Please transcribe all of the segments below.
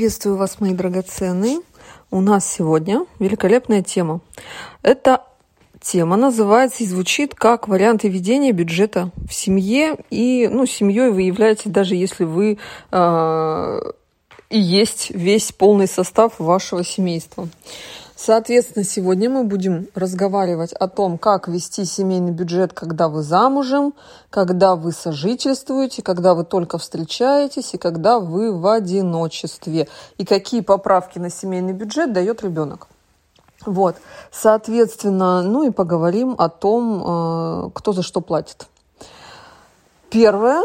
Приветствую вас, мои драгоценные. У нас сегодня великолепная тема. Эта тема называется и звучит как варианты ведения бюджета в семье. И ну, семьей вы являетесь, даже если вы э, и есть весь полный состав вашего семейства. Соответственно, сегодня мы будем разговаривать о том, как вести семейный бюджет, когда вы замужем, когда вы сожительствуете, когда вы только встречаетесь и когда вы в одиночестве. И какие поправки на семейный бюджет дает ребенок. Вот, соответственно, ну и поговорим о том, э, кто за что платит. Первое,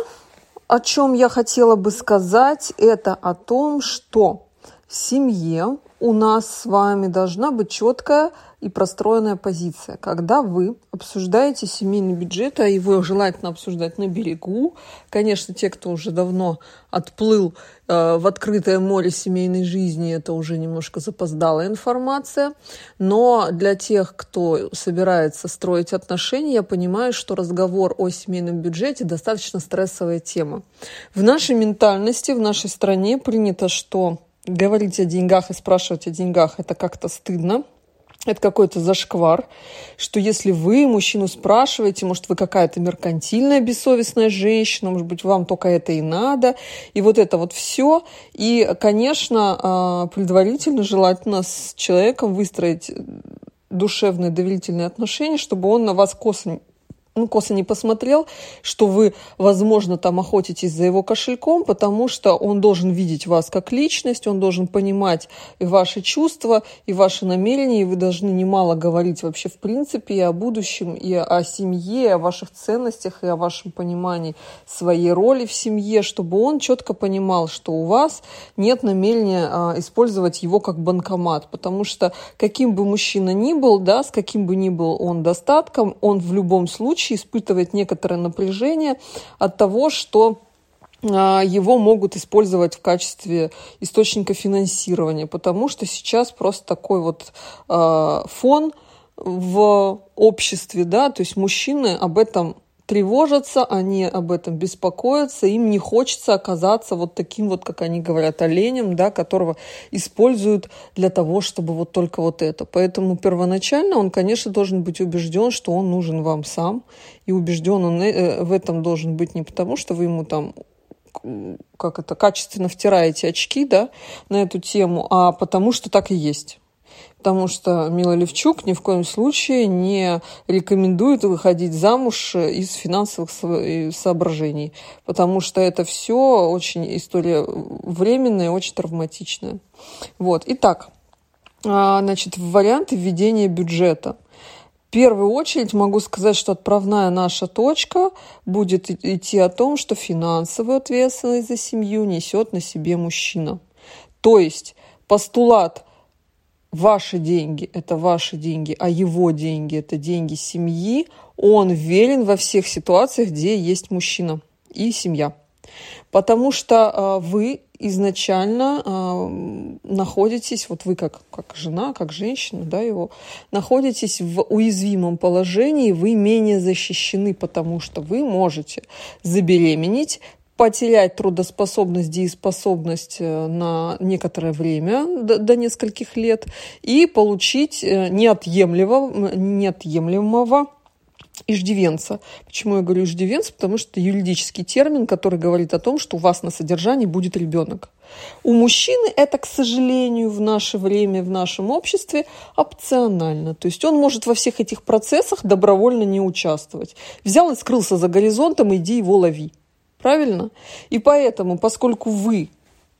о чем я хотела бы сказать, это о том, что в семье у нас с вами должна быть четкая и простроенная позиция. Когда вы обсуждаете семейный бюджет, а его желательно обсуждать на берегу, конечно, те, кто уже давно отплыл э, в открытое море семейной жизни, это уже немножко запоздалая информация, но для тех, кто собирается строить отношения, я понимаю, что разговор о семейном бюджете достаточно стрессовая тема. В нашей ментальности, в нашей стране принято, что говорить о деньгах и спрашивать о деньгах это как-то стыдно. Это какой-то зашквар, что если вы мужчину спрашиваете, может, вы какая-то меркантильная, бессовестная женщина, может быть, вам только это и надо, и вот это вот все. И, конечно, а, предварительно желательно с человеком выстроить душевные доверительные отношения, чтобы он на вас косо ну, косо не посмотрел, что вы, возможно, там охотитесь за его кошельком, потому что он должен видеть вас как личность, он должен понимать и ваши чувства, и ваши намерения, и вы должны немало говорить вообще в принципе и о будущем, и о семье, и о ваших ценностях, и о вашем понимании своей роли в семье, чтобы он четко понимал, что у вас нет намерения а, использовать его как банкомат, потому что каким бы мужчина ни был, да, с каким бы ни был он достатком, он в любом случае случае испытывает некоторое напряжение от того, что а, его могут использовать в качестве источника финансирования, потому что сейчас просто такой вот э, фон в обществе, да, то есть мужчины об этом тревожатся, они об этом беспокоятся, им не хочется оказаться вот таким вот, как они говорят, оленем, да, которого используют для того, чтобы вот только вот это. Поэтому первоначально он, конечно, должен быть убежден, что он нужен вам сам, и убежден он э, в этом должен быть не потому, что вы ему там как это, качественно втираете очки, да, на эту тему, а потому что так и есть потому что Мила Левчук ни в коем случае не рекомендует выходить замуж из финансовых соображений, потому что это все очень история временная очень травматичная. Вот. Итак, а, значит, варианты введения бюджета. В первую очередь могу сказать, что отправная наша точка будет идти о том, что финансовую ответственность за семью несет на себе мужчина. То есть постулат ваши деньги – это ваши деньги, а его деньги – это деньги семьи, он верен во всех ситуациях, где есть мужчина и семья. Потому что э, вы изначально э, находитесь, вот вы как, как жена, как женщина, да, его, находитесь в уязвимом положении, вы менее защищены, потому что вы можете забеременеть, потерять трудоспособность, дееспособность э, на некоторое время, до, до нескольких лет, и получить э, неотъемлемого, неотъемлемого иждивенца. Почему я говорю иждивенца? Потому что это юридический термин, который говорит о том, что у вас на содержании будет ребенок. У мужчины это, к сожалению, в наше время, в нашем обществе опционально. То есть он может во всех этих процессах добровольно не участвовать. Взял и скрылся за горизонтом, иди его лови. Правильно? И поэтому, поскольку вы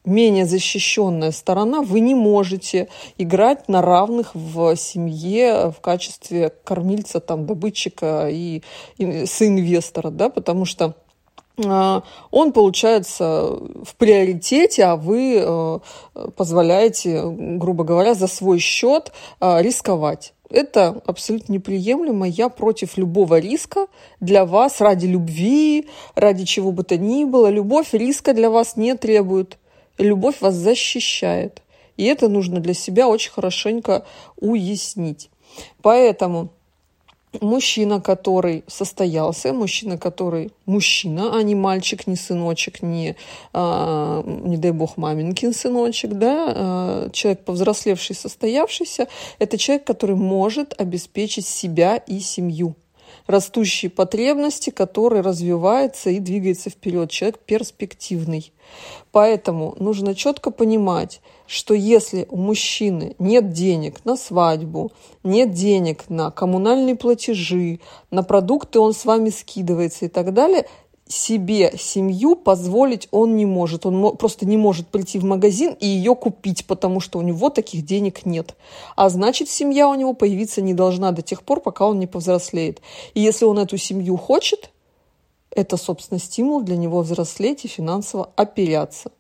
менее защищенная сторона, вы не можете играть на равных в семье в качестве кормильца, там, добытчика и, и соинвестора, да, потому что он получается в приоритете, а вы э, позволяете, грубо говоря, за свой счет а, рисковать. Это абсолютно неприемлемо. Я против любого риска для вас ради любви, ради чего бы то ни было. Любовь риска для вас не требует. Любовь вас защищает. И это нужно для себя очень хорошенько уяснить. Поэтому мужчина, который состоялся, мужчина, который мужчина, а не мальчик, не сыночек, не, а, не дай бог, маменькин сыночек, да, а, человек повзрослевший, состоявшийся, это человек, который может обеспечить себя и семью растущие потребности, который развивается и двигается вперед. Человек перспективный. Поэтому нужно четко понимать, что если у мужчины нет денег на свадьбу, нет денег на коммунальные платежи, на продукты он с вами скидывается и так далее, себе семью позволить он не может. Он просто не может прийти в магазин и ее купить, потому что у него таких денег нет. А значит, семья у него появиться не должна до тех пор, пока он не повзрослеет. И если он эту семью хочет, это, собственно, стимул для него взрослеть и финансово оперяться.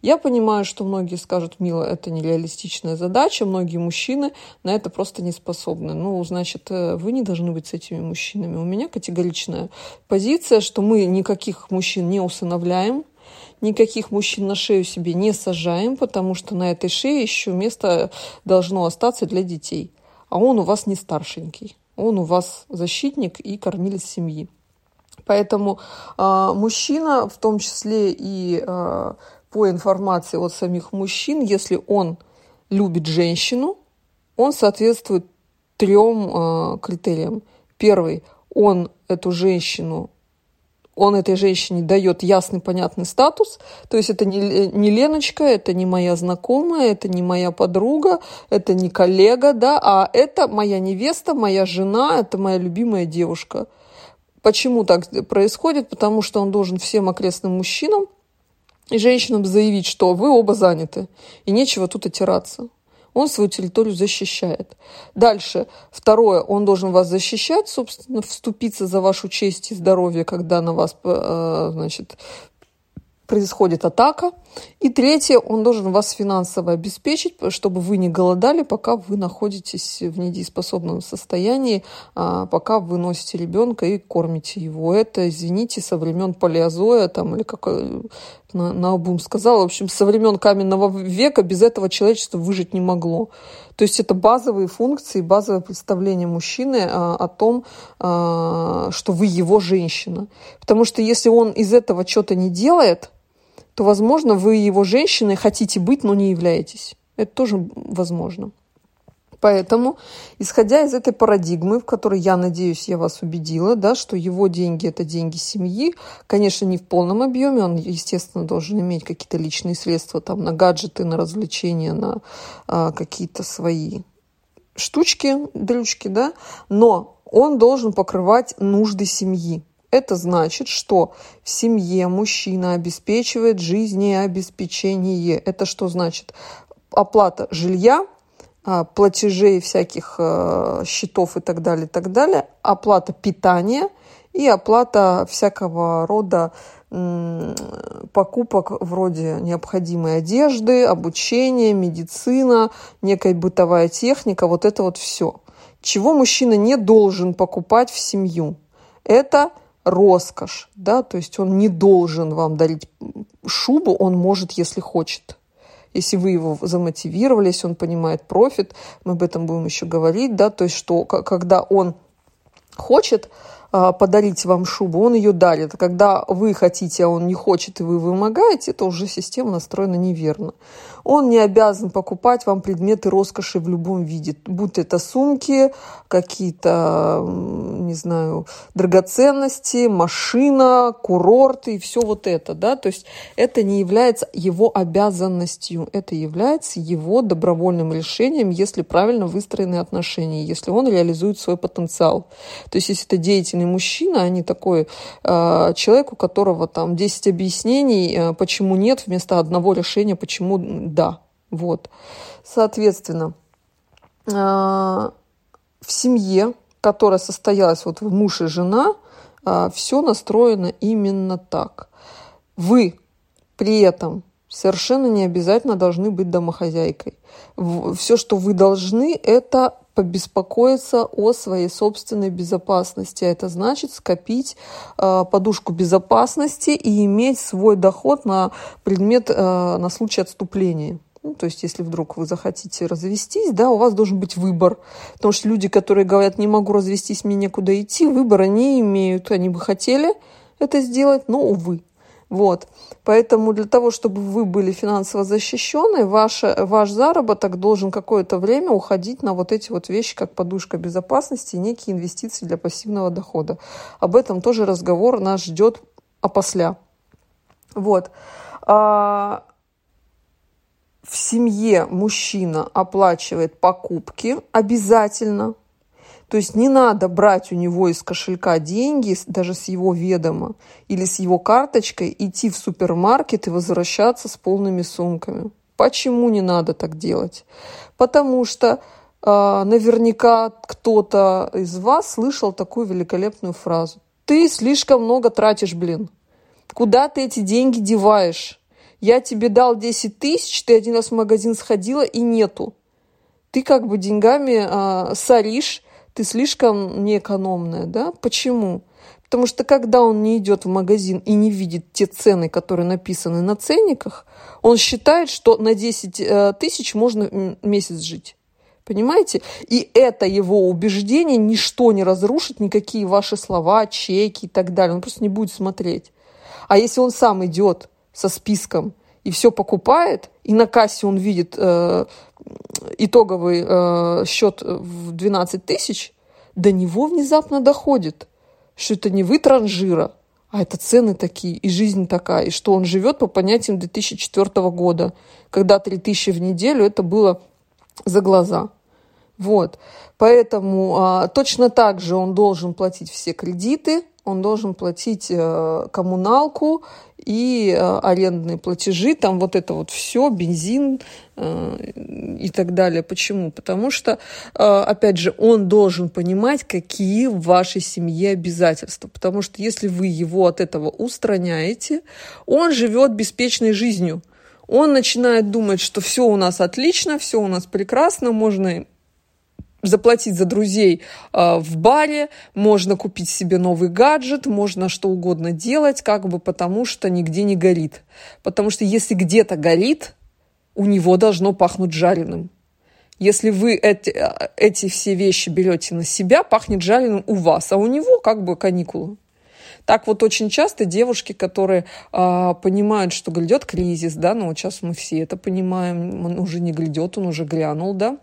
Я понимаю, что многие скажут, мило, это нереалистичная задача, многие мужчины на это просто не способны. Ну, значит, э, вы не должны быть с этими мужчинами. У меня категоричная позиция, что мы никаких мужчин не усыновляем, никаких мужчин на шею себе не сажаем, потому что на этой шее еще место должно остаться для детей. А он у вас не старшенький, он у вас защитник и кормилец семьи. Поэтому э, мужчина, в том числе и э, по информации от самих мужчин, если он любит женщину, он соответствует трем э, критериям. Первый, он эту женщину, он этой женщине дает ясный, понятный статус. То есть это не, не Леночка, это не моя знакомая, это не моя подруга, это не коллега, да, а это моя невеста, моя жена, это моя любимая девушка. Почему так происходит? Потому что он должен всем окрестным мужчинам и женщинам заявить, что вы оба заняты, и нечего тут отираться. Он свою территорию защищает. Дальше. Второе. Он должен вас защищать, собственно, вступиться за вашу честь и здоровье, когда на вас э, значит, происходит атака. И третье, он должен вас финансово обеспечить, чтобы вы не голодали, пока вы находитесь в недееспособном состоянии, а, пока вы носите ребенка и кормите его. Это, извините, со времен палеозоя там, или как э, на, на обум сказала, в общем, со времен каменного века без этого человечество выжить не могло. То есть это базовые функции, базовое представление мужчины а, о том, а, что вы его женщина. Потому что если он из этого что-то не делает, то, возможно, вы его женщиной хотите быть, но не являетесь. Это тоже возможно. Поэтому, исходя из этой парадигмы, в которой, я надеюсь, я вас убедила, да, что его деньги – это деньги семьи, конечно, не в полном объеме, он, естественно, должен иметь какие-то личные средства там, на гаджеты, на развлечения, на а, какие-то свои штучки, дрючки, да, но он должен покрывать нужды семьи. Это значит, что в семье мужчина обеспечивает жизнеобеспечение. Это что значит? Оплата жилья, платежей всяких э, счетов и так далее, и так далее, оплата питания и оплата всякого рода покупок вроде необходимой одежды, обучения, медицина, некая бытовая техника, вот это вот все. Чего мужчина не должен покупать в семью? Это роскошь, да, то есть он не должен вам дарить шубу, он может, если хочет. Если вы его замотивировали, если он понимает профит, мы об этом будем еще говорить, да, то есть что когда он хочет, а, подарить вам шубу, он ее дарит. Когда вы хотите, а он не хочет, и вы вымогаете, это уже система настроена неверно. Он не обязан покупать вам предметы роскоши в любом виде, будь это сумки, какие-то, не знаю, драгоценности, машина, курорты и все вот это, да, то есть это не является его обязанностью, это является его добровольным решением, если правильно выстроены отношения, если он реализует свой потенциал. То есть если это деятельный мужчина, а не такой э, человек, у которого там 10 объяснений, э, почему нет, вместо одного решения, почему да. Вот. Соответственно, э, в семье, которая состоялась вот в муж и жена, э, все настроено именно так. Вы при этом совершенно не обязательно должны быть домохозяйкой. Все, что вы должны, это побеспокоиться о своей собственной безопасности. Это значит скопить э, подушку безопасности и иметь свой доход на предмет, э, на случай отступления. Ну, то есть, если вдруг вы захотите развестись, да, у вас должен быть выбор. Потому что люди, которые говорят, не могу развестись, мне некуда идти, выбора не имеют. Они бы хотели это сделать, но, увы. Вот. Поэтому для того, чтобы вы были финансово защищены, ваш, ваш заработок должен какое-то время уходить на вот эти вот вещи, как подушка безопасности и некие инвестиции для пассивного дохода. Об этом тоже разговор нас ждет опосля. Вот. А, в семье мужчина оплачивает покупки обязательно. То есть не надо брать у него из кошелька деньги, даже с его ведома или с его карточкой, идти в супермаркет и возвращаться с полными сумками. Почему не надо так делать? Потому что э, наверняка кто-то из вас слышал такую великолепную фразу. Ты слишком много тратишь, блин. Куда ты эти деньги деваешь? Я тебе дал 10 тысяч, ты один раз в магазин сходила и нету. Ты как бы деньгами э, соришь, ты слишком неэкономная, да? Почему? Потому что когда он не идет в магазин и не видит те цены, которые написаны на ценниках, он считает, что на 10 э, тысяч можно месяц жить. Понимаете? И это его убеждение ничто не разрушит, никакие ваши слова, чеки и так далее. Он просто не будет смотреть. А если он сам идет со списком и все покупает, и на кассе он видит э, итоговый э, счет в 12 тысяч, до него внезапно доходит, что это не вы транжира, а это цены такие, и жизнь такая, и что он живет по понятиям 2004 года, когда 3000 в неделю это было за глаза. Вот. Поэтому а, точно так же он должен платить все кредиты, он должен платить э, коммуналку и э, арендные платежи, там вот это вот все, бензин э, и так далее. Почему? Потому что, опять же, он должен понимать, какие в вашей семье обязательства. Потому что если вы его от этого устраняете, он живет беспечной жизнью. Он начинает думать, что все у нас отлично, все у нас прекрасно, можно заплатить за друзей э, в баре, можно купить себе новый гаджет, можно что угодно делать, как бы потому что нигде не горит. Потому что если где-то горит, у него должно пахнуть жареным. Если вы эти, э, эти все вещи берете на себя, пахнет жареным у вас, а у него как бы каникулы. Так вот очень часто девушки, которые э, понимают, что грядет кризис, да, ну вот сейчас мы все это понимаем, он уже не грядет, он уже грянул, да,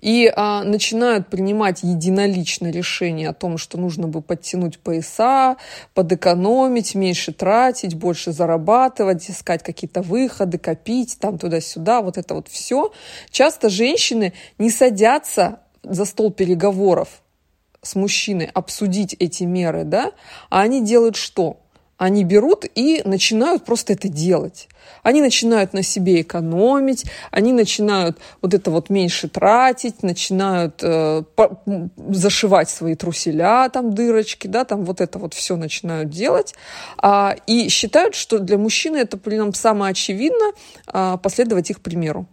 и а, начинают принимать единолично решение о том, что нужно бы подтянуть пояса, подэкономить, меньше тратить, больше зарабатывать, искать какие-то выходы, копить там туда-сюда, вот это вот все. Часто женщины не садятся за стол переговоров с мужчиной обсудить эти меры, да, а они делают что? Они берут и начинают просто это делать. Они начинают на себе экономить, они начинают вот это вот меньше тратить, начинают э, по, зашивать свои труселя, там дырочки, да, там вот это вот все начинают делать. А, и считают, что для мужчины это прям самое очевидно а, последовать их примеру.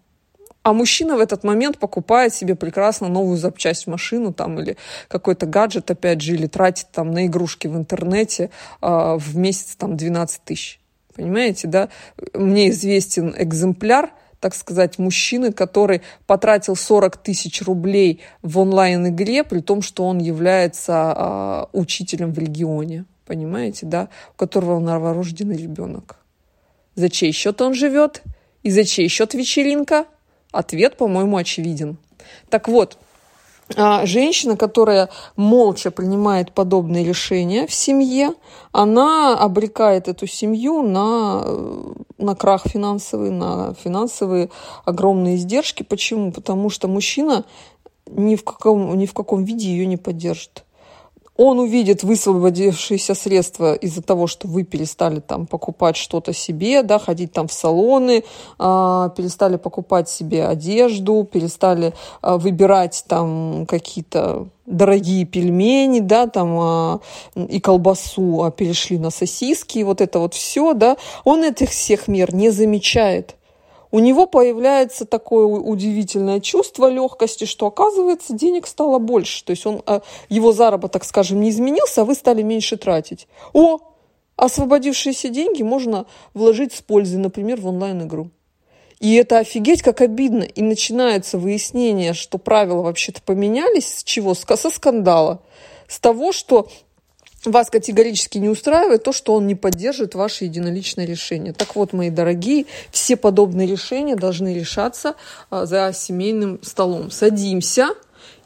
А мужчина в этот момент покупает себе прекрасно новую запчасть в машину там, или какой-то гаджет, опять же, или тратит там на игрушки в интернете э, в месяц там 12 тысяч. Понимаете, да? Мне известен экземпляр, так сказать, мужчины, который потратил 40 тысяч рублей в онлайн-игре, при том, что он является э, учителем в регионе. Понимаете, да? У которого новорожденный ребенок. За чей счет он живет? И за чей счет вечеринка? Ответ, по-моему, очевиден. Так вот, а, женщина, которая молча принимает подобные решения в семье, она обрекает эту семью на, на крах финансовый, на финансовые огромные издержки. Почему? Потому что мужчина ни в каком, ни в каком виде ее не поддержит он увидит высвободившиеся средства из-за того, что вы перестали там покупать что-то себе, да, ходить там в салоны, э, перестали покупать себе одежду, перестали э, выбирать там какие-то дорогие пельмени, да, там э, и колбасу, а перешли на сосиски, и вот это вот все, да, он этих всех мер не замечает. У него появляется такое удивительное чувство легкости, что оказывается денег стало больше. То есть он, э, его заработок, скажем, не изменился, а вы стали меньше тратить. О, освободившиеся деньги можно вложить с пользой, например, в онлайн-игру. И это офигеть как обидно. И начинается выяснение, что правила вообще-то поменялись. С чего? Со скандала. С того, что вас категорически не устраивает то, что он не поддержит ваше единоличное решение. Так вот, мои дорогие, все подобные решения должны решаться а, за семейным столом. Садимся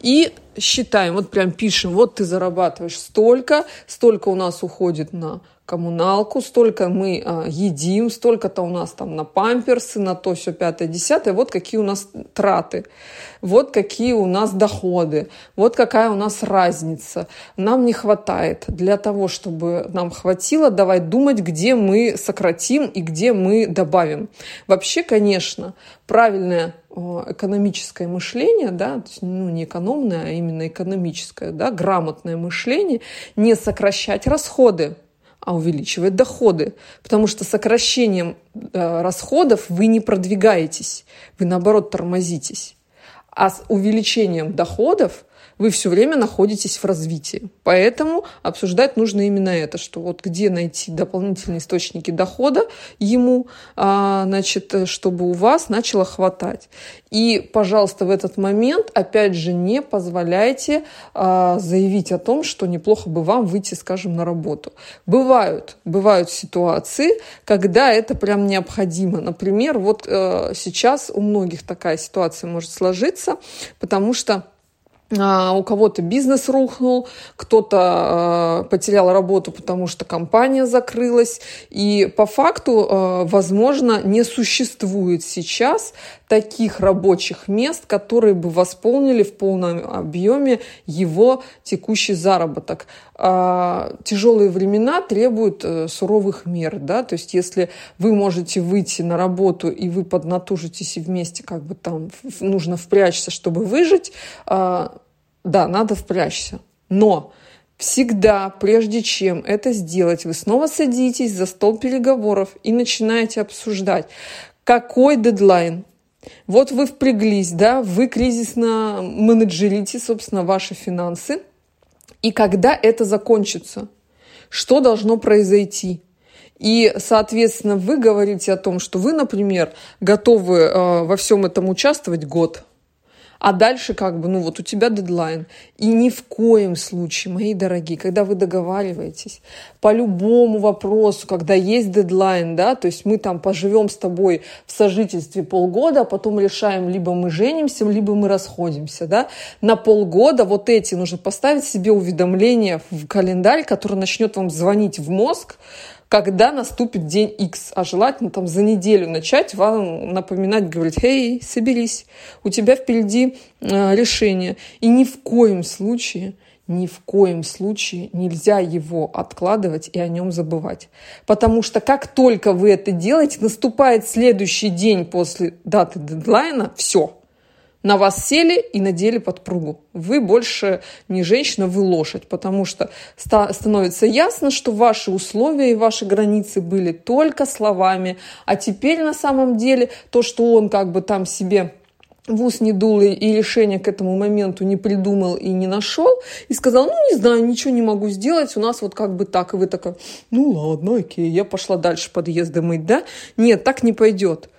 и считаем, вот прям пишем, вот ты зарабатываешь столько, столько у нас уходит на коммуналку, столько мы а, едим, столько-то у нас там на памперсы, на то все пятое, десятое, вот какие у нас траты, вот какие у нас доходы, вот какая у нас разница. Нам не хватает. Для того, чтобы нам хватило, давай думать, где мы сократим и где мы добавим. Вообще, конечно, правильное экономическое мышление, да, ну, не экономное, а именно экономическое, да, грамотное мышление, не сокращать расходы, а увеличивать доходы. Потому что сокращением э, расходов вы не продвигаетесь, вы наоборот тормозитесь. А с увеличением доходов вы все время находитесь в развитии. Поэтому обсуждать нужно именно это, что вот где найти дополнительные источники дохода ему, а, значит, чтобы у вас начало хватать. И, пожалуйста, в этот момент, опять же, не позволяйте а, заявить о том, что неплохо бы вам выйти, скажем, на работу. Бывают, бывают ситуации, когда это прям необходимо. Например, вот э, сейчас у многих такая ситуация может сложиться, потому что у кого-то бизнес рухнул, кто-то э, потерял работу, потому что компания закрылась. И по факту, э, возможно, не существует сейчас таких рабочих мест, которые бы восполнили в полном объеме его текущий заработок. А, тяжелые времена требуют э, суровых мер. Да? То есть если вы можете выйти на работу и вы поднатужитесь и вместе как бы там нужно впрячься, чтобы выжить, а, да, надо впрячься. Но всегда, прежде чем это сделать, вы снова садитесь за стол переговоров и начинаете обсуждать, какой дедлайн. Вот вы впряглись, да, вы кризисно менеджерите, собственно, ваши финансы. И когда это закончится? Что должно произойти? И, соответственно, вы говорите о том, что вы, например, готовы э, во всем этом участвовать год – а дальше как бы, ну вот у тебя дедлайн. И ни в коем случае, мои дорогие, когда вы договариваетесь по любому вопросу, когда есть дедлайн, да, то есть мы там поживем с тобой в сожительстве полгода, а потом решаем, либо мы женимся, либо мы расходимся, да, на полгода вот эти нужно поставить себе уведомления в календарь, который начнет вам звонить в мозг, когда наступит день X, а желательно там за неделю начать вам напоминать, говорить, «Эй, соберись, у тебя впереди э, решение». И ни в коем случае ни в коем случае нельзя его откладывать и о нем забывать. Потому что как только вы это делаете, наступает следующий день после даты дедлайна, все – на вас сели и надели подпругу. Вы больше не женщина, вы лошадь, потому что становится ясно, что ваши условия и ваши границы были только словами, а теперь на самом деле то, что он как бы там себе в ус не дул и решение к этому моменту не придумал и не нашел, и сказал, ну, не знаю, ничего не могу сделать, у нас вот как бы так. И вы такая, ну, ладно, окей, я пошла дальше подъезды мыть, да? Нет, так не пойдет.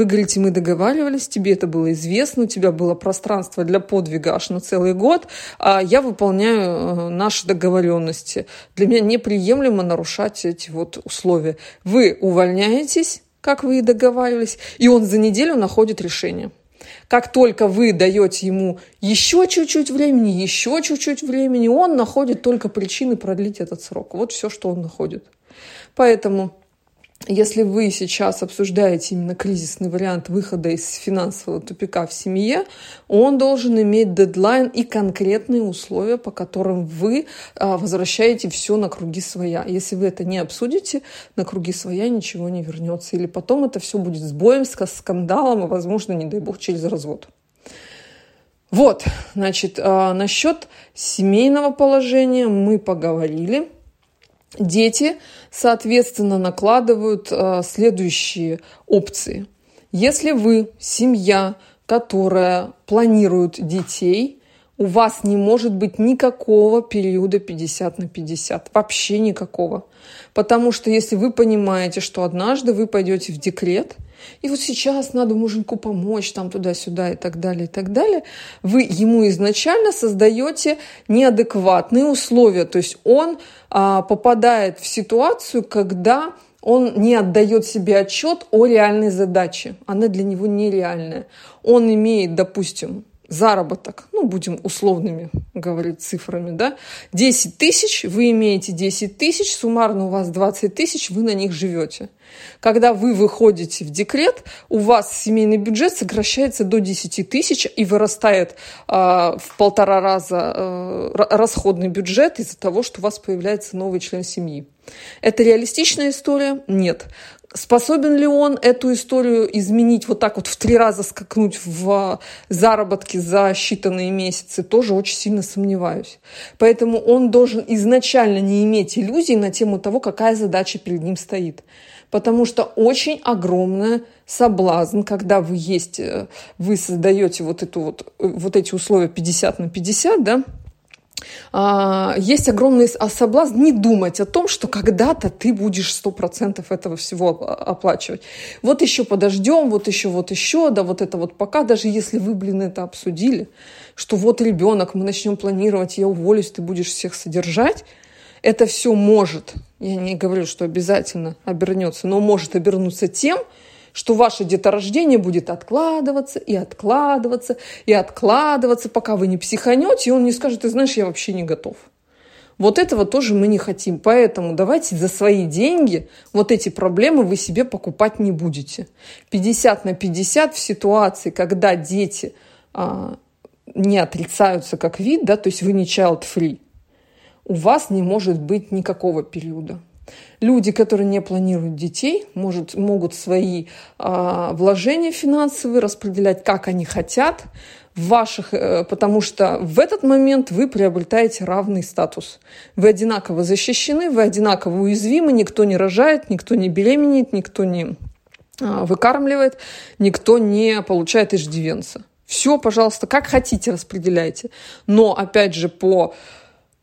Вы говорите, мы договаривались, тебе это было известно, у тебя было пространство для подвига аж на целый год, а я выполняю э, наши договоренности. Для меня неприемлемо нарушать эти вот условия. Вы увольняетесь, как вы и договаривались, и он за неделю находит решение. Как только вы даете ему еще чуть-чуть времени, еще чуть-чуть времени, он находит только причины продлить этот срок. Вот все, что он находит. Поэтому если вы сейчас обсуждаете именно кризисный вариант выхода из финансового тупика в семье, он должен иметь дедлайн и конкретные условия, по которым вы а, возвращаете все на круги своя. Если вы это не обсудите, на круги своя ничего не вернется. Или потом это все будет сбоем, скандалом, и, возможно, не дай бог, через развод. Вот, значит, а, насчет семейного положения мы поговорили. Дети, соответственно, накладывают э, следующие опции. Если вы семья, которая планирует детей, у вас не может быть никакого периода 50 на 50. Вообще никакого. Потому что если вы понимаете, что однажды вы пойдете в декрет, и вот сейчас надо муженьку помочь, там туда-сюда и так далее, и так далее, вы ему изначально создаете неадекватные условия. То есть он а, попадает в ситуацию, когда он не отдает себе отчет о реальной задаче. Она для него нереальная. Он имеет, допустим, заработок, ну, будем условными говорить цифрами, да, 10 тысяч, вы имеете 10 тысяч, суммарно у вас 20 тысяч, вы на них живете. Когда вы выходите в декрет, у вас семейный бюджет сокращается до 10 тысяч и вырастает э, в полтора раза э, расходный бюджет из-за того, что у вас появляется новый член семьи. Это реалистичная история? Нет. Способен ли он эту историю изменить, вот так вот в три раза скакнуть в заработки за считанные месяцы, тоже очень сильно сомневаюсь. Поэтому он должен изначально не иметь иллюзий на тему того, какая задача перед ним стоит. Потому что очень огромная соблазн, когда вы есть, э, вы создаете вот, эту вот, э, вот эти условия 50 на 50, да, а, есть огромный соблазн не думать о том, что когда-то ты будешь сто процентов этого всего оплачивать. Вот еще подождем, вот еще, вот еще, да вот это вот пока, даже если вы, блин, это обсудили, что вот ребенок, мы начнем планировать, я уволюсь, ты будешь всех содержать, это все может, я не говорю, что обязательно обернется, но может обернуться тем, что ваше деторождение будет откладываться и откладываться и откладываться, пока вы не психанете, и он не скажет, ты знаешь, я вообще не готов. Вот этого тоже мы не хотим. Поэтому давайте за свои деньги вот эти проблемы вы себе покупать не будете. 50 на 50 в ситуации, когда дети а, не отрицаются как вид, да, то есть вы не child-free, у вас не может быть никакого периода. Люди, которые не планируют детей, может, могут свои э, вложения финансовые распределять, как они хотят, ваших, э, потому что в этот момент вы приобретаете равный статус. Вы одинаково защищены, вы одинаково уязвимы, никто не рожает, никто не беременеет, никто не э, выкармливает, никто не получает иждивенца. Все, пожалуйста, как хотите распределяйте. Но, опять же, по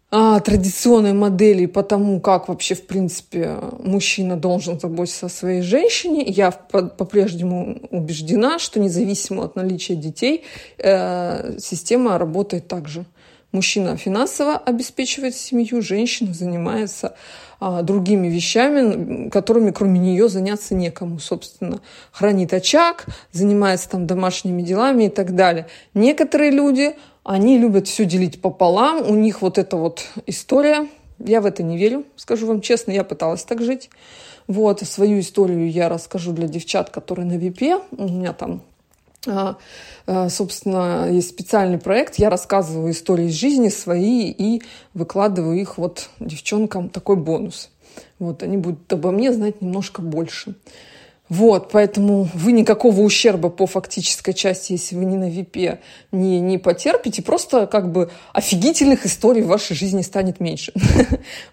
а, традиционной модели по тому, как вообще, в принципе, мужчина должен заботиться о своей женщине, я по-прежнему убеждена, что независимо от наличия детей, э, система работает так же. Мужчина финансово обеспечивает семью, женщина занимается а, другими вещами, которыми кроме нее заняться некому, собственно. Хранит очаг, занимается там домашними делами и так далее. Некоторые люди они любят все делить пополам. У них вот эта вот история. Я в это не верю, скажу вам честно. Я пыталась так жить. Вот, свою историю я расскажу для девчат, которые на ВИПе. У меня там а, а, собственно, есть специальный проект. Я рассказываю истории из жизни свои и выкладываю их вот девчонкам такой бонус. Вот, они будут обо мне знать немножко больше. Вот, поэтому вы никакого ущерба по фактической части, если вы не на ВИПе, не, не потерпите. Просто как бы офигительных историй в вашей жизни станет меньше.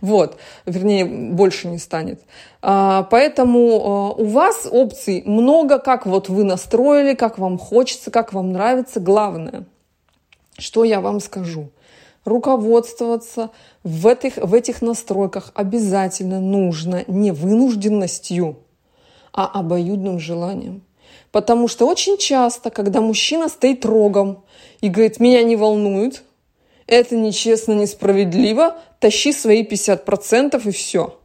Вот, вернее, больше не станет. А, поэтому а, у вас опций много, как вот вы настроили, как вам хочется, как вам нравится. Главное, что я вам скажу руководствоваться в этих, в этих настройках обязательно нужно не вынужденностью, а обоюдным желанием. Потому что очень часто, когда мужчина стоит рогом и говорит, меня не волнует, это нечестно, несправедливо, тащи свои 50% и все.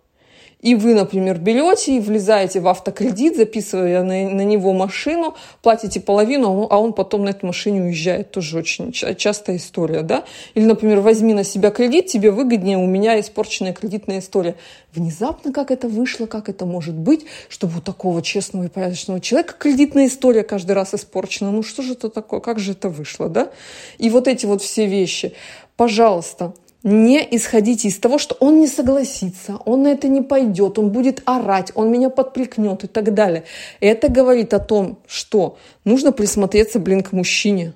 И вы, например, берете и влезаете в автокредит, записывая на, на него машину, платите половину, а он потом на этой машине уезжает. Тоже очень частая история, да? Или, например, возьми на себя кредит, тебе выгоднее, у меня испорченная кредитная история. Внезапно как это вышло, как это может быть, чтобы у такого честного и порядочного человека кредитная история каждый раз испорчена. Ну что же это такое, как же это вышло, да? И вот эти вот все вещи. Пожалуйста, не исходите из того, что он не согласится, он на это не пойдет, он будет орать, он меня подприкнет и так далее. Это говорит о том, что нужно присмотреться, блин, к мужчине.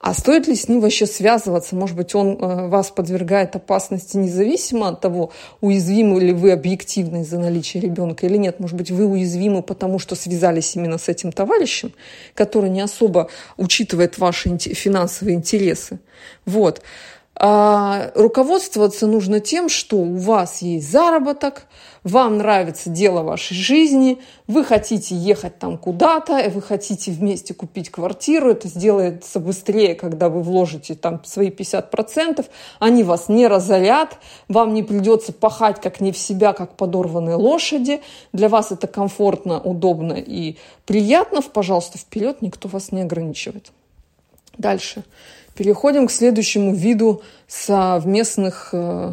А стоит ли с ним вообще связываться? Может быть, он э, вас подвергает опасности независимо от того, уязвимы ли вы объективно из-за наличия ребенка или нет. Может быть, вы уязвимы потому, что связались именно с этим товарищем, который не особо учитывает ваши финансовые интересы. Вот. А руководствоваться нужно тем, что у вас есть заработок, вам нравится дело вашей жизни, вы хотите ехать там куда-то, вы хотите вместе купить квартиру, это сделается быстрее, когда вы вложите там свои 50%, они вас не разорят, вам не придется пахать как не в себя, как подорванные лошади, для вас это комфортно, удобно и приятно, пожалуйста, вперед, никто вас не ограничивает. Дальше. Переходим к следующему виду совместных э,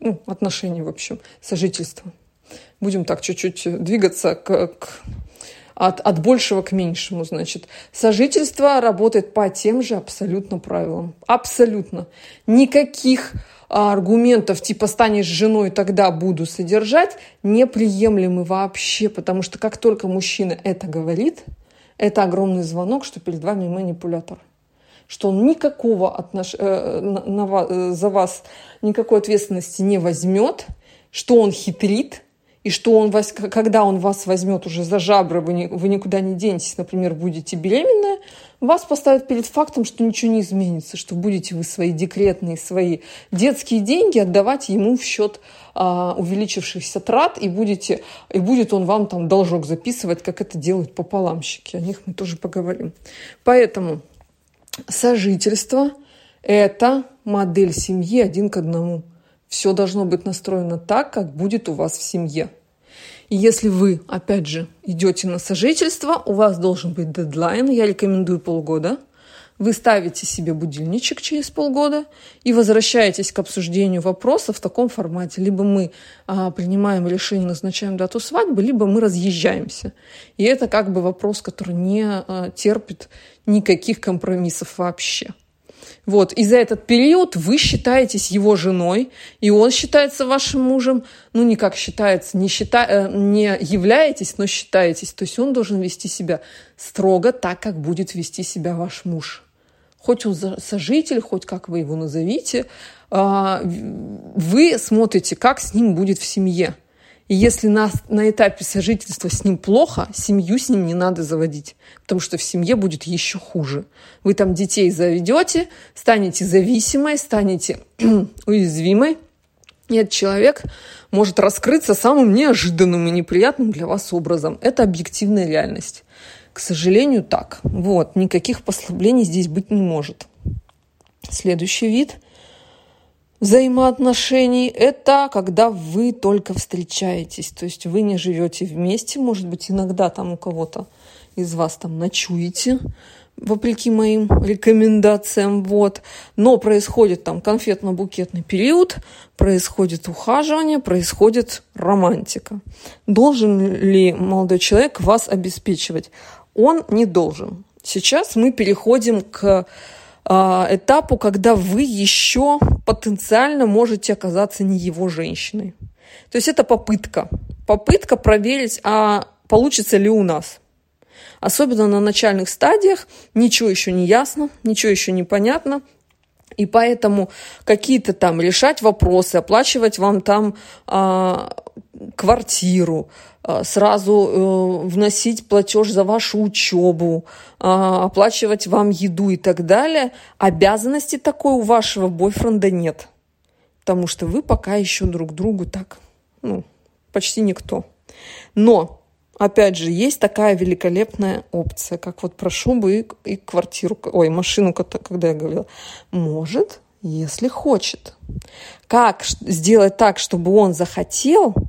ну, отношений, в общем, сожительства. Будем так чуть-чуть двигаться к, к, от, от большего к меньшему, значит. Сожительство работает по тем же абсолютно правилам. Абсолютно. Никаких аргументов типа станешь женой, тогда буду содержать, неприемлемы вообще, потому что как только мужчина это говорит, это огромный звонок, что перед вами манипулятор что он никакого отнош... э, на, на, э, за вас никакой ответственности не возьмет, что он хитрит, и что он вас, когда он вас возьмет уже за жабры, вы, не, вы никуда не денетесь, например, будете беременная, вас поставят перед фактом, что ничего не изменится, что будете вы свои декретные, свои детские деньги отдавать ему в счет а, увеличившихся трат, и, будете, и будет он вам там должок записывать, как это делают пополамщики. О них мы тоже поговорим. Поэтому сожительство – это модель семьи один к одному. Все должно быть настроено так, как будет у вас в семье. И если вы, опять же, идете на сожительство, у вас должен быть дедлайн, я рекомендую полгода. Вы ставите себе будильничек через полгода и возвращаетесь к обсуждению вопроса в таком формате. Либо мы а, принимаем решение, назначаем дату свадьбы, либо мы разъезжаемся. И это как бы вопрос, который не а, терпит никаких компромиссов вообще. Вот, и за этот период вы считаетесь его женой, и он считается вашим мужем, ну, не как считается, не, счита... Э, не являетесь, но считаетесь. То есть он должен вести себя строго так, как будет вести себя ваш муж. Хоть он сожитель, хоть как вы его назовите, а, вы смотрите, как с ним будет в семье. И если на, на этапе сожительства с ним плохо, семью с ним не надо заводить, потому что в семье будет еще хуже. Вы там детей заведете, станете зависимой, станете уязвимой, и этот человек может раскрыться самым неожиданным и неприятным для вас образом. Это объективная реальность. К сожалению, так. Вот, никаких послаблений здесь быть не может. Следующий вид – взаимоотношений – это когда вы только встречаетесь. То есть вы не живете вместе, может быть, иногда там у кого-то из вас там ночуете, вопреки моим рекомендациям, вот. Но происходит там конфетно-букетный период, происходит ухаживание, происходит романтика. Должен ли молодой человек вас обеспечивать? Он не должен. Сейчас мы переходим к этапу, когда вы еще потенциально можете оказаться не его женщиной. То есть это попытка. Попытка проверить, а получится ли у нас. Особенно на начальных стадиях ничего еще не ясно, ничего еще не понятно. И поэтому какие-то там решать вопросы, оплачивать вам там а, квартиру, а, сразу э, вносить платеж за вашу учебу, а, оплачивать вам еду и так далее, обязанности такой у вашего бойфренда нет. Потому что вы пока еще друг другу так, ну, почти никто. Но, опять же, есть такая великолепная опция, как вот прошу бы и квартиру, ой, машину, когда я говорила, может, если хочет. Как сделать так, чтобы он захотел –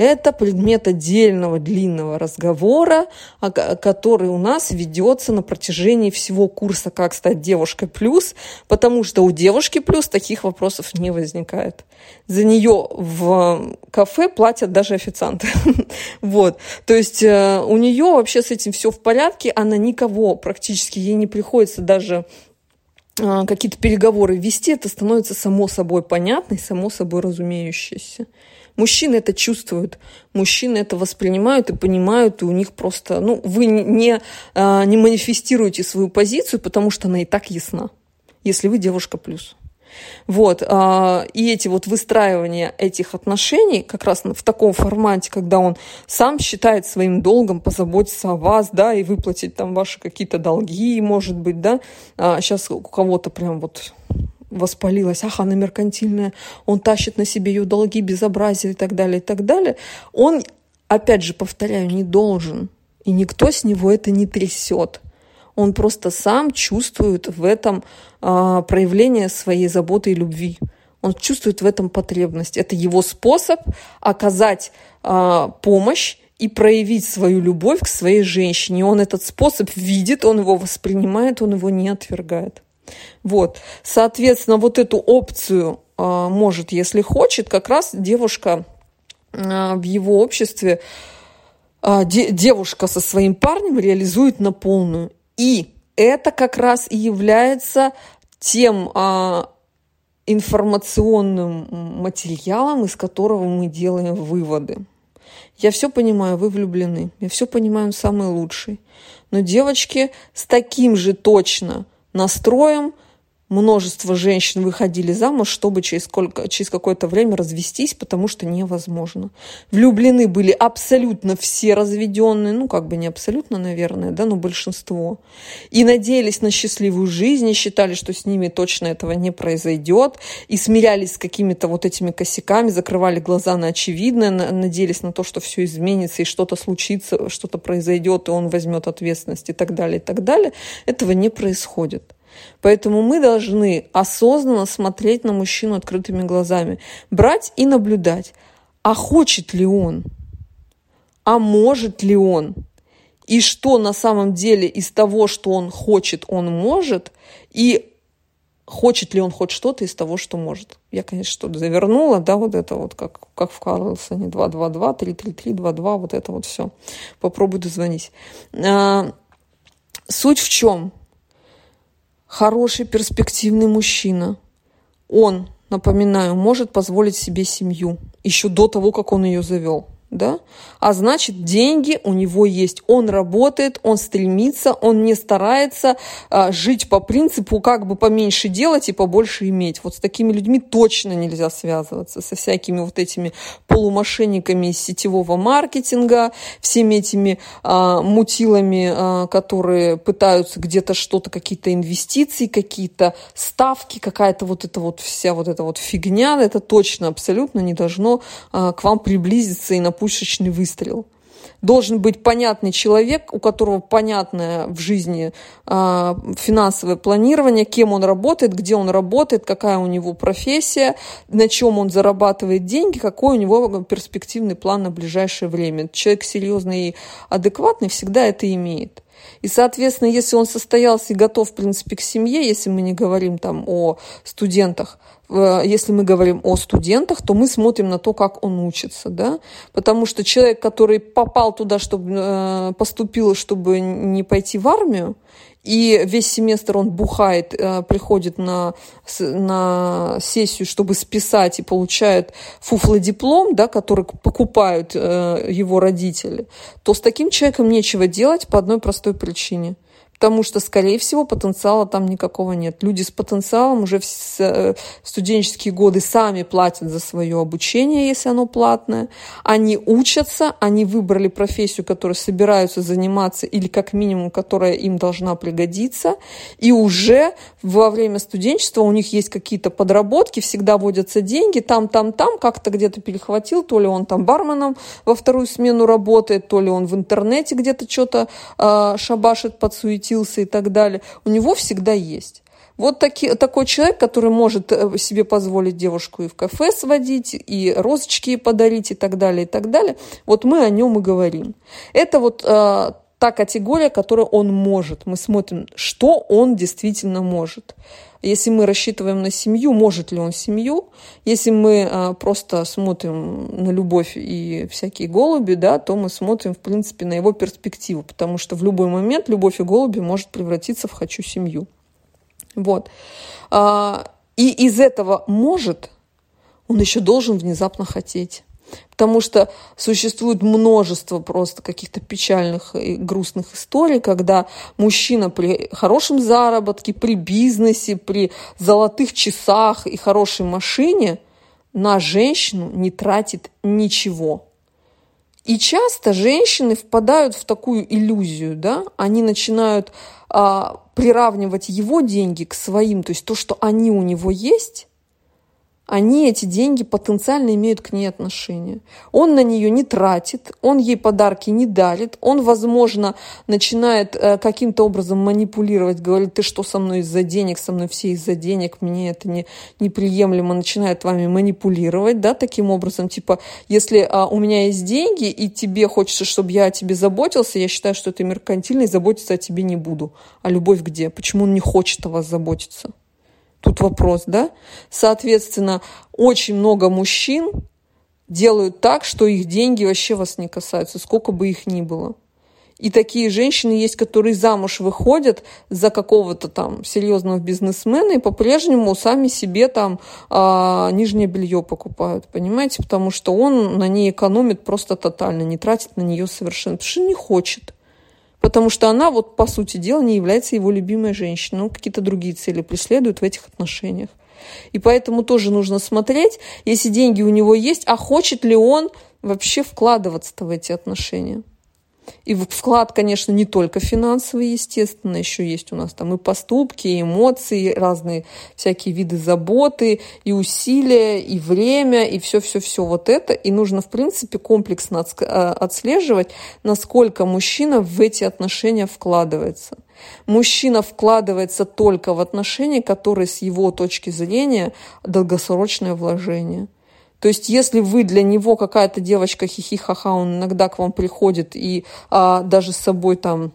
это предмет отдельного длинного разговора, который у нас ведется на протяжении всего курса «Как стать девушкой плюс», потому что у девушки плюс таких вопросов не возникает. За нее в кафе платят даже официанты. Вот. То есть э, у нее вообще с этим все в порядке, она никого практически, ей не приходится даже э, какие-то переговоры вести, это становится само собой понятно и само собой разумеющееся. Мужчины это чувствуют, мужчины это воспринимают и понимают, и у них просто, ну, вы не, не манифестируете свою позицию, потому что она и так ясна, если вы девушка плюс. Вот. А, и эти вот выстраивания этих отношений как раз в таком формате, когда он сам считает своим долгом позаботиться о вас, да, и выплатить там ваши какие-то долги, может быть, да. Сейчас а у кого-то прям вот воспалилась, ах, она меркантильная, он тащит на себе ее долги, безобразие и так далее, и так далее. Он, опять же, повторяю, не должен. И никто с него это не трясет он просто сам чувствует в этом а, проявление своей заботы и любви. Он чувствует в этом потребность. Это его способ оказать а, помощь и проявить свою любовь к своей женщине. Он этот способ видит, он его воспринимает, он его не отвергает. Вот. Соответственно, вот эту опцию а, может, если хочет, как раз девушка а, в его обществе, а, де, девушка со своим парнем реализует на полную. И это как раз и является тем а, информационным материалом, из которого мы делаем выводы. Я все понимаю, вы влюблены. Я все понимаю, он самый лучший. Но девочки с таким же точно настроем – множество женщин выходили замуж, чтобы через, сколько, через какое-то время развестись, потому что невозможно. Влюблены были абсолютно все разведенные, ну, как бы не абсолютно, наверное, да, но большинство. И надеялись на счастливую жизнь, и считали, что с ними точно этого не произойдет, и смирялись с какими-то вот этими косяками, закрывали глаза на очевидное, надеялись на то, что все изменится, и что-то случится, что-то произойдет, и он возьмет ответственность и так далее, и так далее. Этого не происходит. Поэтому мы должны осознанно смотреть на мужчину открытыми глазами, брать и наблюдать, а хочет ли он, а может ли он, и что на самом деле из того, что он хочет, он может, и хочет ли он хоть что-то из того, что может. Я, конечно, что-то завернула, да, вот это вот, как, как в Карлсоне, 222, 333, 22, вот это вот все. Попробуй дозвонить. А, суть в чем? Хороший, перспективный мужчина. Он, напоминаю, может позволить себе семью еще до того, как он ее завел да? А значит, деньги у него есть. Он работает, он стремится, он не старается а, жить по принципу, как бы поменьше делать и побольше иметь. Вот с такими людьми точно нельзя связываться, со всякими вот этими полумошенниками из сетевого маркетинга, всеми этими а, мутилами, а, которые пытаются где-то что-то, какие-то инвестиции, какие-то ставки, какая-то вот эта вот вся вот эта вот фигня, это точно абсолютно не должно а, к вам приблизиться и на пушечный выстрел. Должен быть понятный человек, у которого понятное в жизни э, финансовое планирование, кем он работает, где он работает, какая у него профессия, на чем он зарабатывает деньги, какой у него перспективный план на ближайшее время. Человек серьезный и адекватный всегда это имеет. И, соответственно, если он состоялся и готов, в принципе, к семье, если мы не говорим там о студентах, если мы говорим о студентах, то мы смотрим на то, как он учится, да, потому что человек, который попал туда, чтобы э, поступил, чтобы не пойти в армию, и весь семестр он бухает, э, приходит на, на сессию, чтобы списать и получает фуфлодиплом, да, который покупают э, его родители, то с таким человеком нечего делать по одной простой причине – потому что, скорее всего, потенциала там никакого нет. Люди с потенциалом уже в э, студенческие годы сами платят за свое обучение, если оно платное. Они учатся, они выбрали профессию, которой собираются заниматься или как минимум, которая им должна пригодиться. И уже во время студенчества у них есть какие-то подработки, всегда водятся деньги, там, там, там, как-то где-то перехватил, то ли он там барменом во вторую смену работает, то ли он в интернете где-то что-то э, шабашит, подсуетит крутился и так далее, у него всегда есть. Вот таки, такой человек, который может э, себе позволить девушку и в кафе сводить, и розочки подарить, и так далее, и так далее. Вот мы о нем и говорим. Это вот э, та категория, которую он может. Мы смотрим, что он действительно может. Если мы рассчитываем на семью, может ли он семью? Если мы а, просто смотрим на любовь и всякие голуби, да, то мы смотрим, в принципе, на его перспективу, потому что в любой момент любовь и голуби может превратиться в «хочу семью». Вот. А, и из этого «может» он еще должен внезапно хотеть. Потому что существует множество просто каких-то печальных и грустных историй, когда мужчина при хорошем заработке, при бизнесе, при золотых часах и хорошей машине на женщину не тратит ничего. И часто женщины впадают в такую иллюзию, да, они начинают а, приравнивать его деньги к своим, то есть то, что они у него есть, они эти деньги потенциально имеют к ней отношение. Он на нее не тратит, он ей подарки не дарит, он, возможно, начинает э, каким-то образом манипулировать, говорит, ты что со мной из-за денег, со мной все из-за денег, мне это не, неприемлемо, начинает вами манипулировать, да, таким образом, типа, если а, у меня есть деньги, и тебе хочется, чтобы я о тебе заботился, я считаю, что ты меркантильный, заботиться о тебе не буду. А любовь где? Почему он не хочет о вас заботиться? Тут вопрос, да? Соответственно, очень много мужчин делают так, что их деньги вообще вас не касаются, сколько бы их ни было. И такие женщины есть, которые замуж выходят за какого-то там серьезного бизнесмена и по-прежнему сами себе там а, нижнее белье покупают, понимаете? Потому что он на ней экономит просто тотально, не тратит на нее совершенно, потому что не хочет. Потому что она, вот по сути дела, не является его любимой женщиной. Он какие-то другие цели преследует в этих отношениях. И поэтому тоже нужно смотреть, если деньги у него есть, а хочет ли он вообще вкладываться-то в эти отношения. И вклад, конечно, не только финансовый, естественно, еще есть у нас там и поступки, и эмоции, и разные всякие виды заботы, и усилия, и время, и все-все-все вот это. И нужно, в принципе, комплексно э, отслеживать, насколько мужчина в эти отношения вкладывается. Мужчина вкладывается только в отношения, которые с его точки зрения долгосрочное вложение – то есть, если вы для него какая-то девочка хихи-ха-ха, он иногда к вам приходит и а, даже с собой там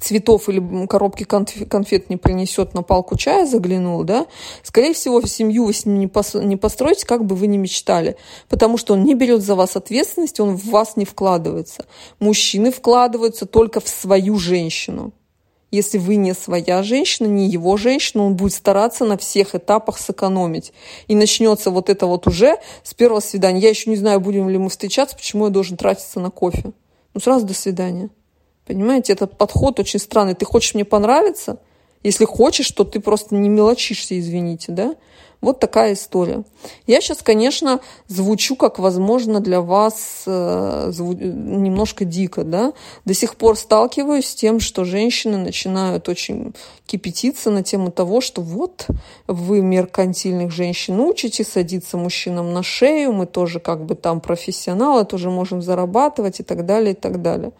цветов или коробки конфет не принесет, на палку чая заглянул, да, скорее всего, семью вы с ним не построите, как бы вы ни мечтали, потому что он не берет за вас ответственность, он в вас не вкладывается. Мужчины вкладываются только в свою женщину. Если вы не своя женщина, не его женщина, он будет стараться на всех этапах сэкономить. И начнется вот это вот уже с первого свидания. Я еще не знаю, будем ли мы встречаться, почему я должен тратиться на кофе. Ну, сразу до свидания. Понимаете, этот подход очень странный. Ты хочешь мне понравиться? Если хочешь, то ты просто не мелочишься, извините, да? Вот такая история. Я сейчас, конечно, звучу как, возможно, для вас э, немножко дико, да. До сих пор сталкиваюсь с тем, что женщины начинают очень кипятиться на тему того, что вот вы меркантильных женщин учите, садиться мужчинам на шею, мы тоже как бы там профессионалы, тоже можем зарабатывать и так далее, и так далее.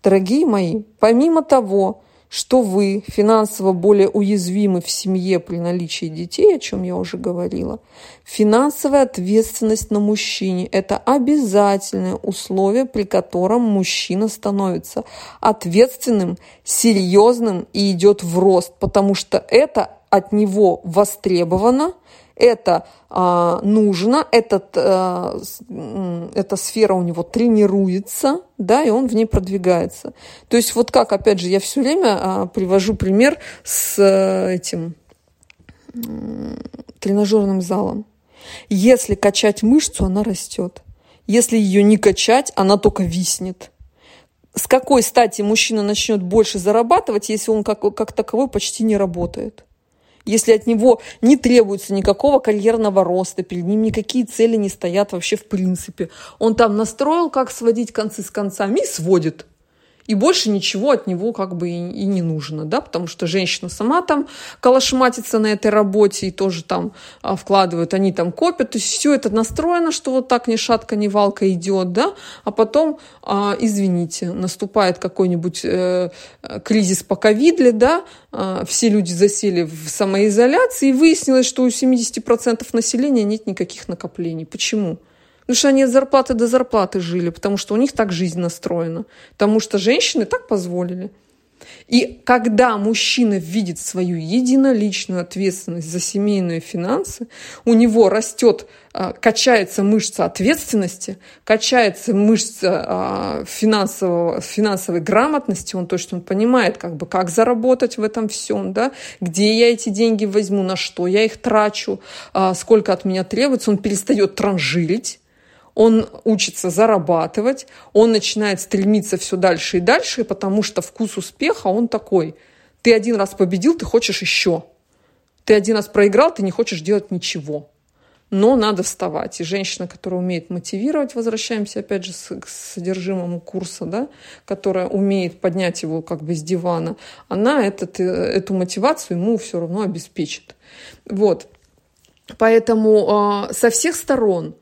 Дорогие мои, помимо того, что вы финансово более уязвимы в семье при наличии детей, о чем я уже говорила, финансовая ответственность на мужчине – это обязательное условие, при котором мужчина становится ответственным, серьезным и идет в рост, потому что это от него востребовано – это а, нужно, этот, а, эта сфера у него тренируется, да, и он в ней продвигается. То есть вот как, опять же, я все время а, привожу пример с а, этим а, тренажерным залом. Если качать мышцу, она растет. Если ее не качать, она только виснет. С какой стати мужчина начнет больше зарабатывать, если он как, как таковой почти не работает? Если от него не требуется никакого карьерного роста, перед ним никакие цели не стоят вообще в принципе. Он там настроил, как сводить концы с концами и сводит и больше ничего от него как бы и, и не нужно, да, потому что женщина сама там калашматится на этой работе и тоже там а, вкладывают, они там копят, то есть все это настроено, что вот так ни шатка, ни валка идет, да, а потом, а, извините, наступает какой-нибудь э, кризис по ковидле, да, а, все люди засели в самоизоляции, и выяснилось, что у 70% населения нет никаких накоплений. Почему? Потому что они от зарплаты до зарплаты жили, потому что у них так жизнь настроена. Потому что женщины так позволили. И когда мужчина видит свою единоличную ответственность за семейные финансы, у него растет, а, качается мышца ответственности, качается мышца а, финансового, финансовой грамотности, он точно понимает, как бы, как заработать в этом всем, да, где я эти деньги возьму, на что я их трачу, а, сколько от меня требуется, он перестает транжирить, он учится зарабатывать, он начинает стремиться все дальше и дальше, потому что вкус успеха, он такой. Ты один раз победил, ты хочешь еще. Ты один раз проиграл, ты не хочешь делать ничего. Но надо вставать. И женщина, которая умеет мотивировать, возвращаемся опять же к содержимому курса, да, которая умеет поднять его как бы с дивана, она этот, э, эту мотивацию ему все равно обеспечит. Вот. Поэтому э, со всех сторон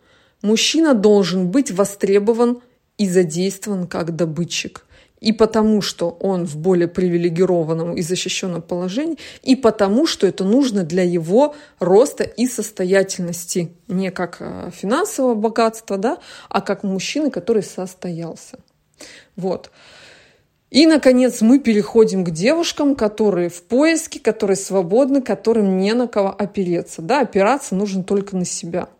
мужчина должен быть востребован и задействован как добытчик и потому, что он в более привилегированном и защищенном положении, и потому, что это нужно для его роста и состоятельности, не как э, финансового богатства, да, а как мужчины, который состоялся. Вот. И, наконец, мы переходим к девушкам, которые в поиске, которые свободны, которым не на кого опереться. Да, опираться нужно только на себя –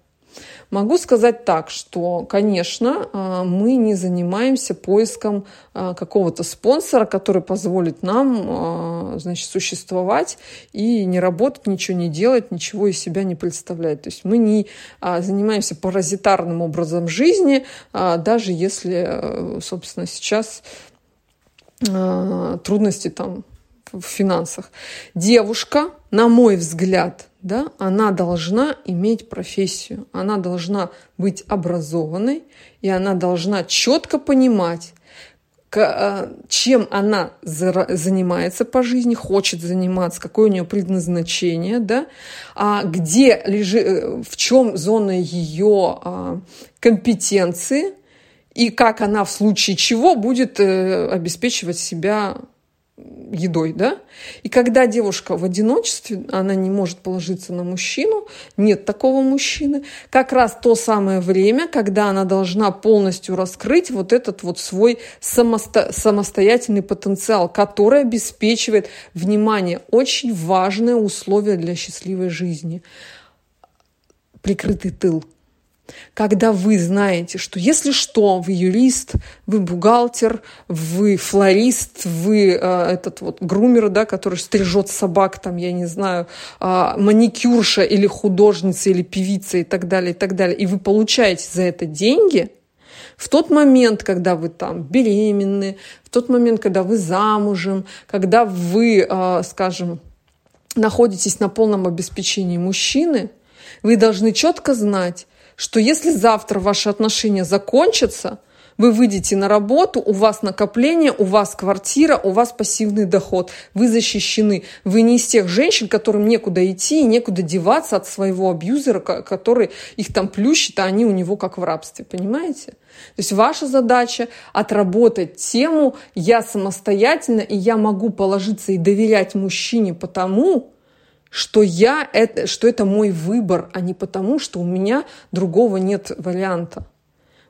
Могу сказать так, что, конечно, а, мы не занимаемся поиском а, какого-то спонсора, который позволит нам а, значит, существовать и не работать, ничего не делать, ничего из себя не представлять. То есть мы не занимаемся паразитарным образом жизни, даже если, собственно, сейчас трудности там в финансах. Девушка, на мой взгляд, да, она должна иметь профессию, она должна быть образованной, и она должна четко понимать, а, чем она занимается по жизни, хочет заниматься, какое у нее предназначение, да, а где лежит, э, в чем зона ее а, компетенции, и как она в случае чего будет э, обеспечивать себя едой, да? И когда девушка в одиночестве, она не может положиться на мужчину, нет такого мужчины, как раз то самое время, когда она должна полностью раскрыть вот этот вот свой самосто самостоятельный потенциал, который обеспечивает, внимание, очень важное условие для счастливой жизни. Прикрытый тыл – когда вы знаете, что если что, вы юрист, вы бухгалтер, вы флорист, вы э, этот вот грумер, да, который стрижет собак, там, я не знаю, э, маникюрша или художница или певица и так далее, и так далее, и вы получаете за это деньги, в тот момент, когда вы там беременны, в тот момент, когда вы замужем, когда вы, э, скажем, находитесь на полном обеспечении мужчины, вы должны четко знать, что если завтра ваши отношения закончатся, вы выйдете на работу, у вас накопление, у вас квартира, у вас пассивный доход. Вы защищены. Вы не из тех женщин, которым некуда идти и некуда деваться от своего абьюзера, который их там плющит, а они у него как в рабстве. Понимаете? То есть ваша задача отработать тему «я самостоятельно, и я могу положиться и доверять мужчине потому, что я это, что это мой выбор, а не потому, что у меня другого нет варианта.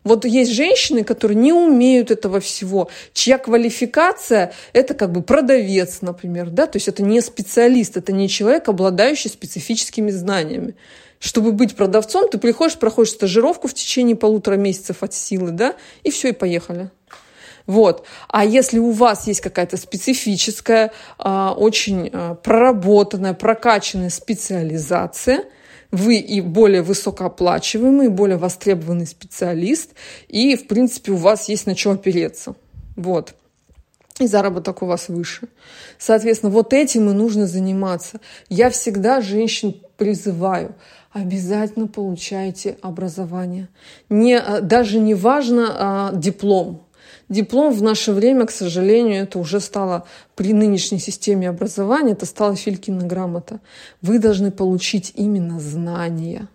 Вот есть женщины, которые не умеют этого всего, чья квалификация – это как бы продавец, например, да, то есть это не специалист, это не человек, обладающий специфическими знаниями. Чтобы быть продавцом, ты приходишь, проходишь стажировку в течение полутора месяцев от силы, да, и все, и поехали. Вот. А если у вас есть какая-то специфическая, а, очень а, проработанная, прокачанная специализация, вы и более высокооплачиваемый, более востребованный специалист, и, в принципе, у вас есть на что опереться. Вот. И заработок у вас выше. Соответственно, вот этим и нужно заниматься. Я всегда женщин призываю, обязательно получайте образование. Не, а, даже не важно а, диплом, Диплом в наше время, к сожалению, это уже стало при нынешней системе образования, это стала Филькина грамота. Вы должны получить именно знания,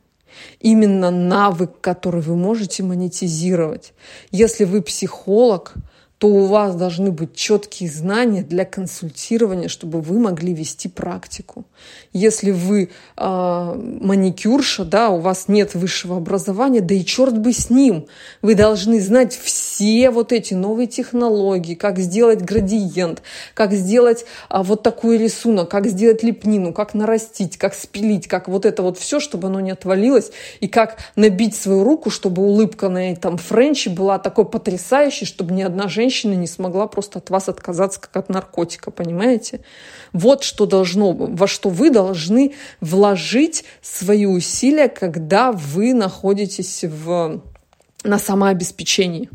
именно навык, который вы можете монетизировать. Если вы психолог, то у вас должны быть четкие знания для консультирования, чтобы вы могли вести практику. Если вы э, маникюрша, да, у вас нет высшего образования, да и черт бы с ним, вы должны знать все вот эти новые технологии, как сделать градиент, как сделать э, вот такой рисунок, как сделать лепнину, как нарастить, как спилить, как вот это вот все, чтобы оно не отвалилось, и как набить свою руку, чтобы улыбка на этом френче была такой потрясающей, чтобы ни одна женщина женщина не смогла просто от вас отказаться, как от наркотика, понимаете? Вот что должно, во что вы должны вложить свои усилия, когда вы находитесь в на самообеспечении.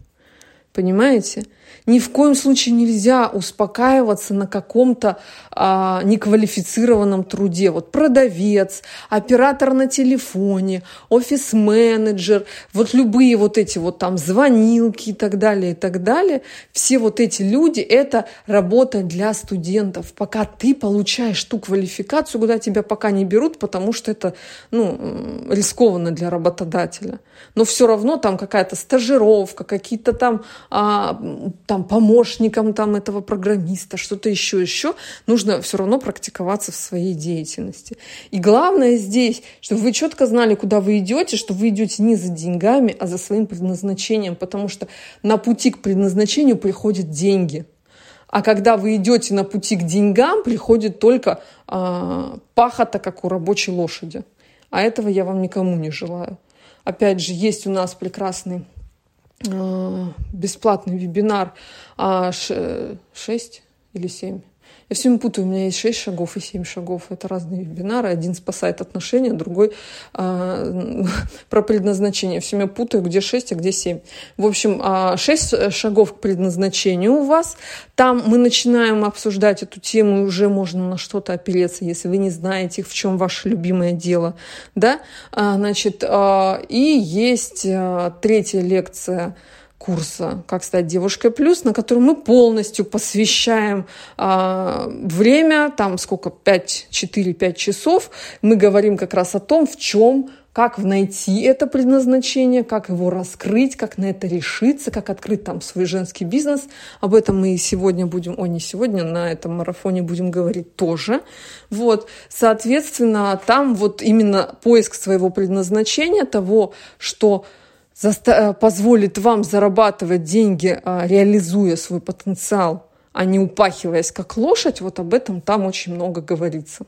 Понимаете? Ни в коем случае нельзя успокаиваться на каком-то а, неквалифицированном труде. Вот продавец, оператор на телефоне, офис-менеджер, вот любые вот эти вот там звонилки и так далее, и так далее. Все вот эти люди – это работа для студентов. Пока ты получаешь ту квалификацию, куда тебя пока не берут, потому что это ну, рискованно для работодателя. Но все равно там какая-то стажировка, какие-то там, а, там там помощником там этого программиста, что-то еще, еще, нужно все равно практиковаться в своей деятельности. И главное здесь, чтобы вы четко знали, куда вы идете, что вы идете не за деньгами, а за своим предназначением, потому что на пути к предназначению приходят деньги. А когда вы идете на пути к деньгам, приходит только э, пахота, как у рабочей лошади. А этого я вам никому не желаю. Опять же, есть у нас прекрасный а, бесплатный вебинар а, 6 или 7 я все время путаю, у меня есть 6 шагов и 7 шагов. Это разные вебинары. Один спасает отношения, другой а, про предназначение. Все время путаю, где 6, а где 7. В общем, а, 6 шагов к предназначению у вас. Там мы начинаем обсуждать эту тему, и уже можно на что-то опереться, если вы не знаете, в чем ваше любимое дело. Да? А, значит, а, и есть а, третья лекция – курса «Как стать девушкой плюс», на котором мы полностью посвящаем э, время, там сколько, 5, 4-5 часов. Мы говорим как раз о том, в чем как найти это предназначение, как его раскрыть, как на это решиться, как открыть там свой женский бизнес. Об этом мы сегодня будем, о, не сегодня, на этом марафоне будем говорить тоже. Вот, соответственно, там вот именно поиск своего предназначения, того, что позволит вам зарабатывать деньги, а, реализуя свой потенциал, а не упахиваясь как лошадь, вот об этом там очень много говорится.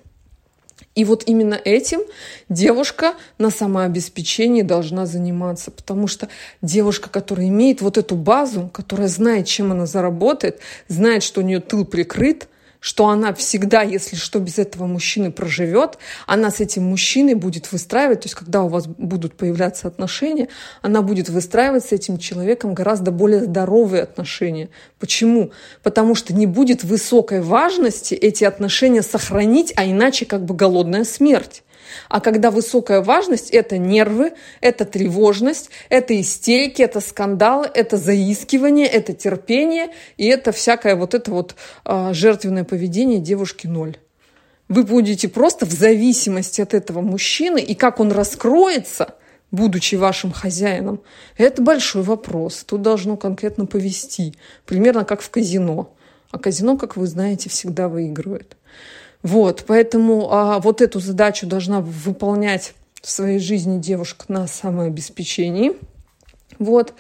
И вот именно этим девушка на самообеспечении должна заниматься, потому что девушка, которая имеет вот эту базу, которая знает, чем она заработает, знает, что у нее тыл прикрыт – что она всегда, если что, без этого мужчины проживет, она с этим мужчиной будет выстраивать, то есть когда у вас будут появляться отношения, она будет выстраивать с этим человеком гораздо более здоровые отношения. Почему? Потому что не будет высокой важности эти отношения сохранить, а иначе как бы голодная смерть. А когда высокая важность, это нервы, это тревожность, это истерики, это скандалы, это заискивание, это терпение, и это всякое вот это вот э, жертвенное поведение девушки ноль. Вы будете просто в зависимости от этого мужчины, и как он раскроется, будучи вашим хозяином, это большой вопрос. Тут должно конкретно повести. Примерно как в казино. А казино, как вы знаете, всегда выигрывает. Вот, поэтому а, вот эту задачу должна выполнять в своей жизни девушка на самообеспечении. Вот.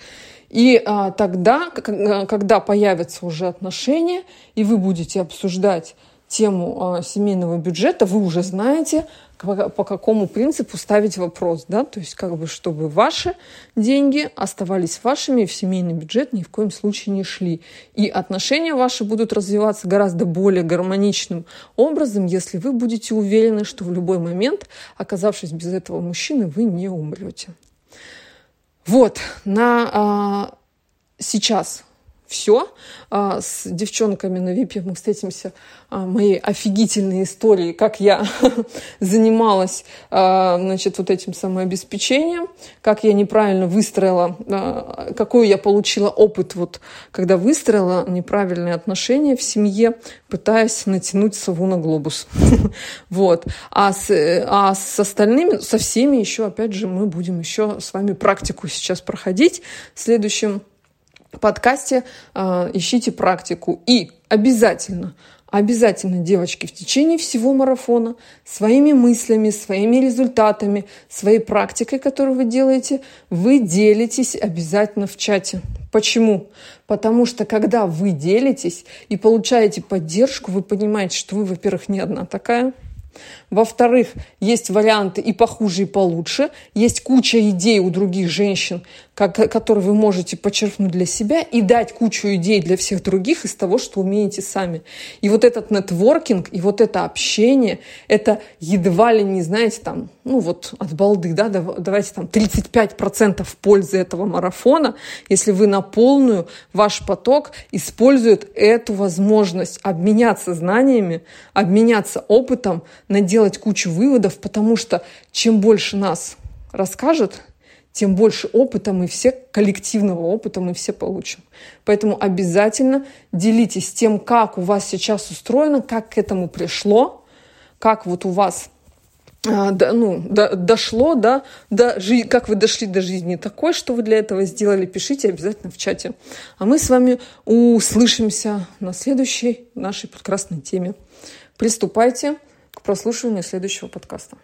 И а, тогда, когда появятся уже отношения, и вы будете обсуждать тему а, семейного бюджета, вы уже знаете, по какому принципу ставить вопрос, да, то есть как бы чтобы ваши деньги оставались вашими в семейный бюджет ни в коем случае не шли. И отношения ваши будут развиваться гораздо более гармоничным образом, если вы будете уверены, что в любой момент, оказавшись без этого мужчины, вы не умрете. Вот, на а, сейчас все. А, с девчонками на ВИПе мы встретимся а, моей офигительной истории, как я занималась а, значит, вот этим самообеспечением, как я неправильно выстроила, какой я получила опыт, вот, когда выстроила неправильные отношения в семье, пытаясь натянуть сову на глобус. вот. А с, а с остальными, со всеми еще, опять же, мы будем еще с вами практику сейчас проходить в следующем подкасте э, ищите практику. И обязательно, обязательно, девочки, в течение всего марафона своими мыслями, своими результатами, своей практикой, которую вы делаете, вы делитесь обязательно в чате. Почему? Потому что когда вы делитесь и получаете поддержку, вы понимаете, что вы, во-первых, не одна такая – во-вторых, есть варианты и похуже, и получше. Есть куча идей у других женщин, как, который вы можете почерпнуть для себя и дать кучу идей для всех других из того, что умеете сами. И вот этот нетворкинг, и вот это общение, это едва ли не, знаете, там, ну вот от балды, да, давайте там 35% пользы этого марафона, если вы на полную ваш поток использует эту возможность обменяться знаниями, обменяться опытом, наделать кучу выводов, потому что чем больше нас расскажет, тем больше опыта мы все, коллективного опыта мы все получим. Поэтому обязательно делитесь тем, как у вас сейчас устроено, как к этому пришло, как вот у вас а, до, ну, до, дошло, да, до, жи, как вы дошли до жизни такой, что вы для этого сделали, пишите обязательно в чате. А мы с вами услышимся на следующей нашей прекрасной теме. Приступайте к прослушиванию следующего подкаста.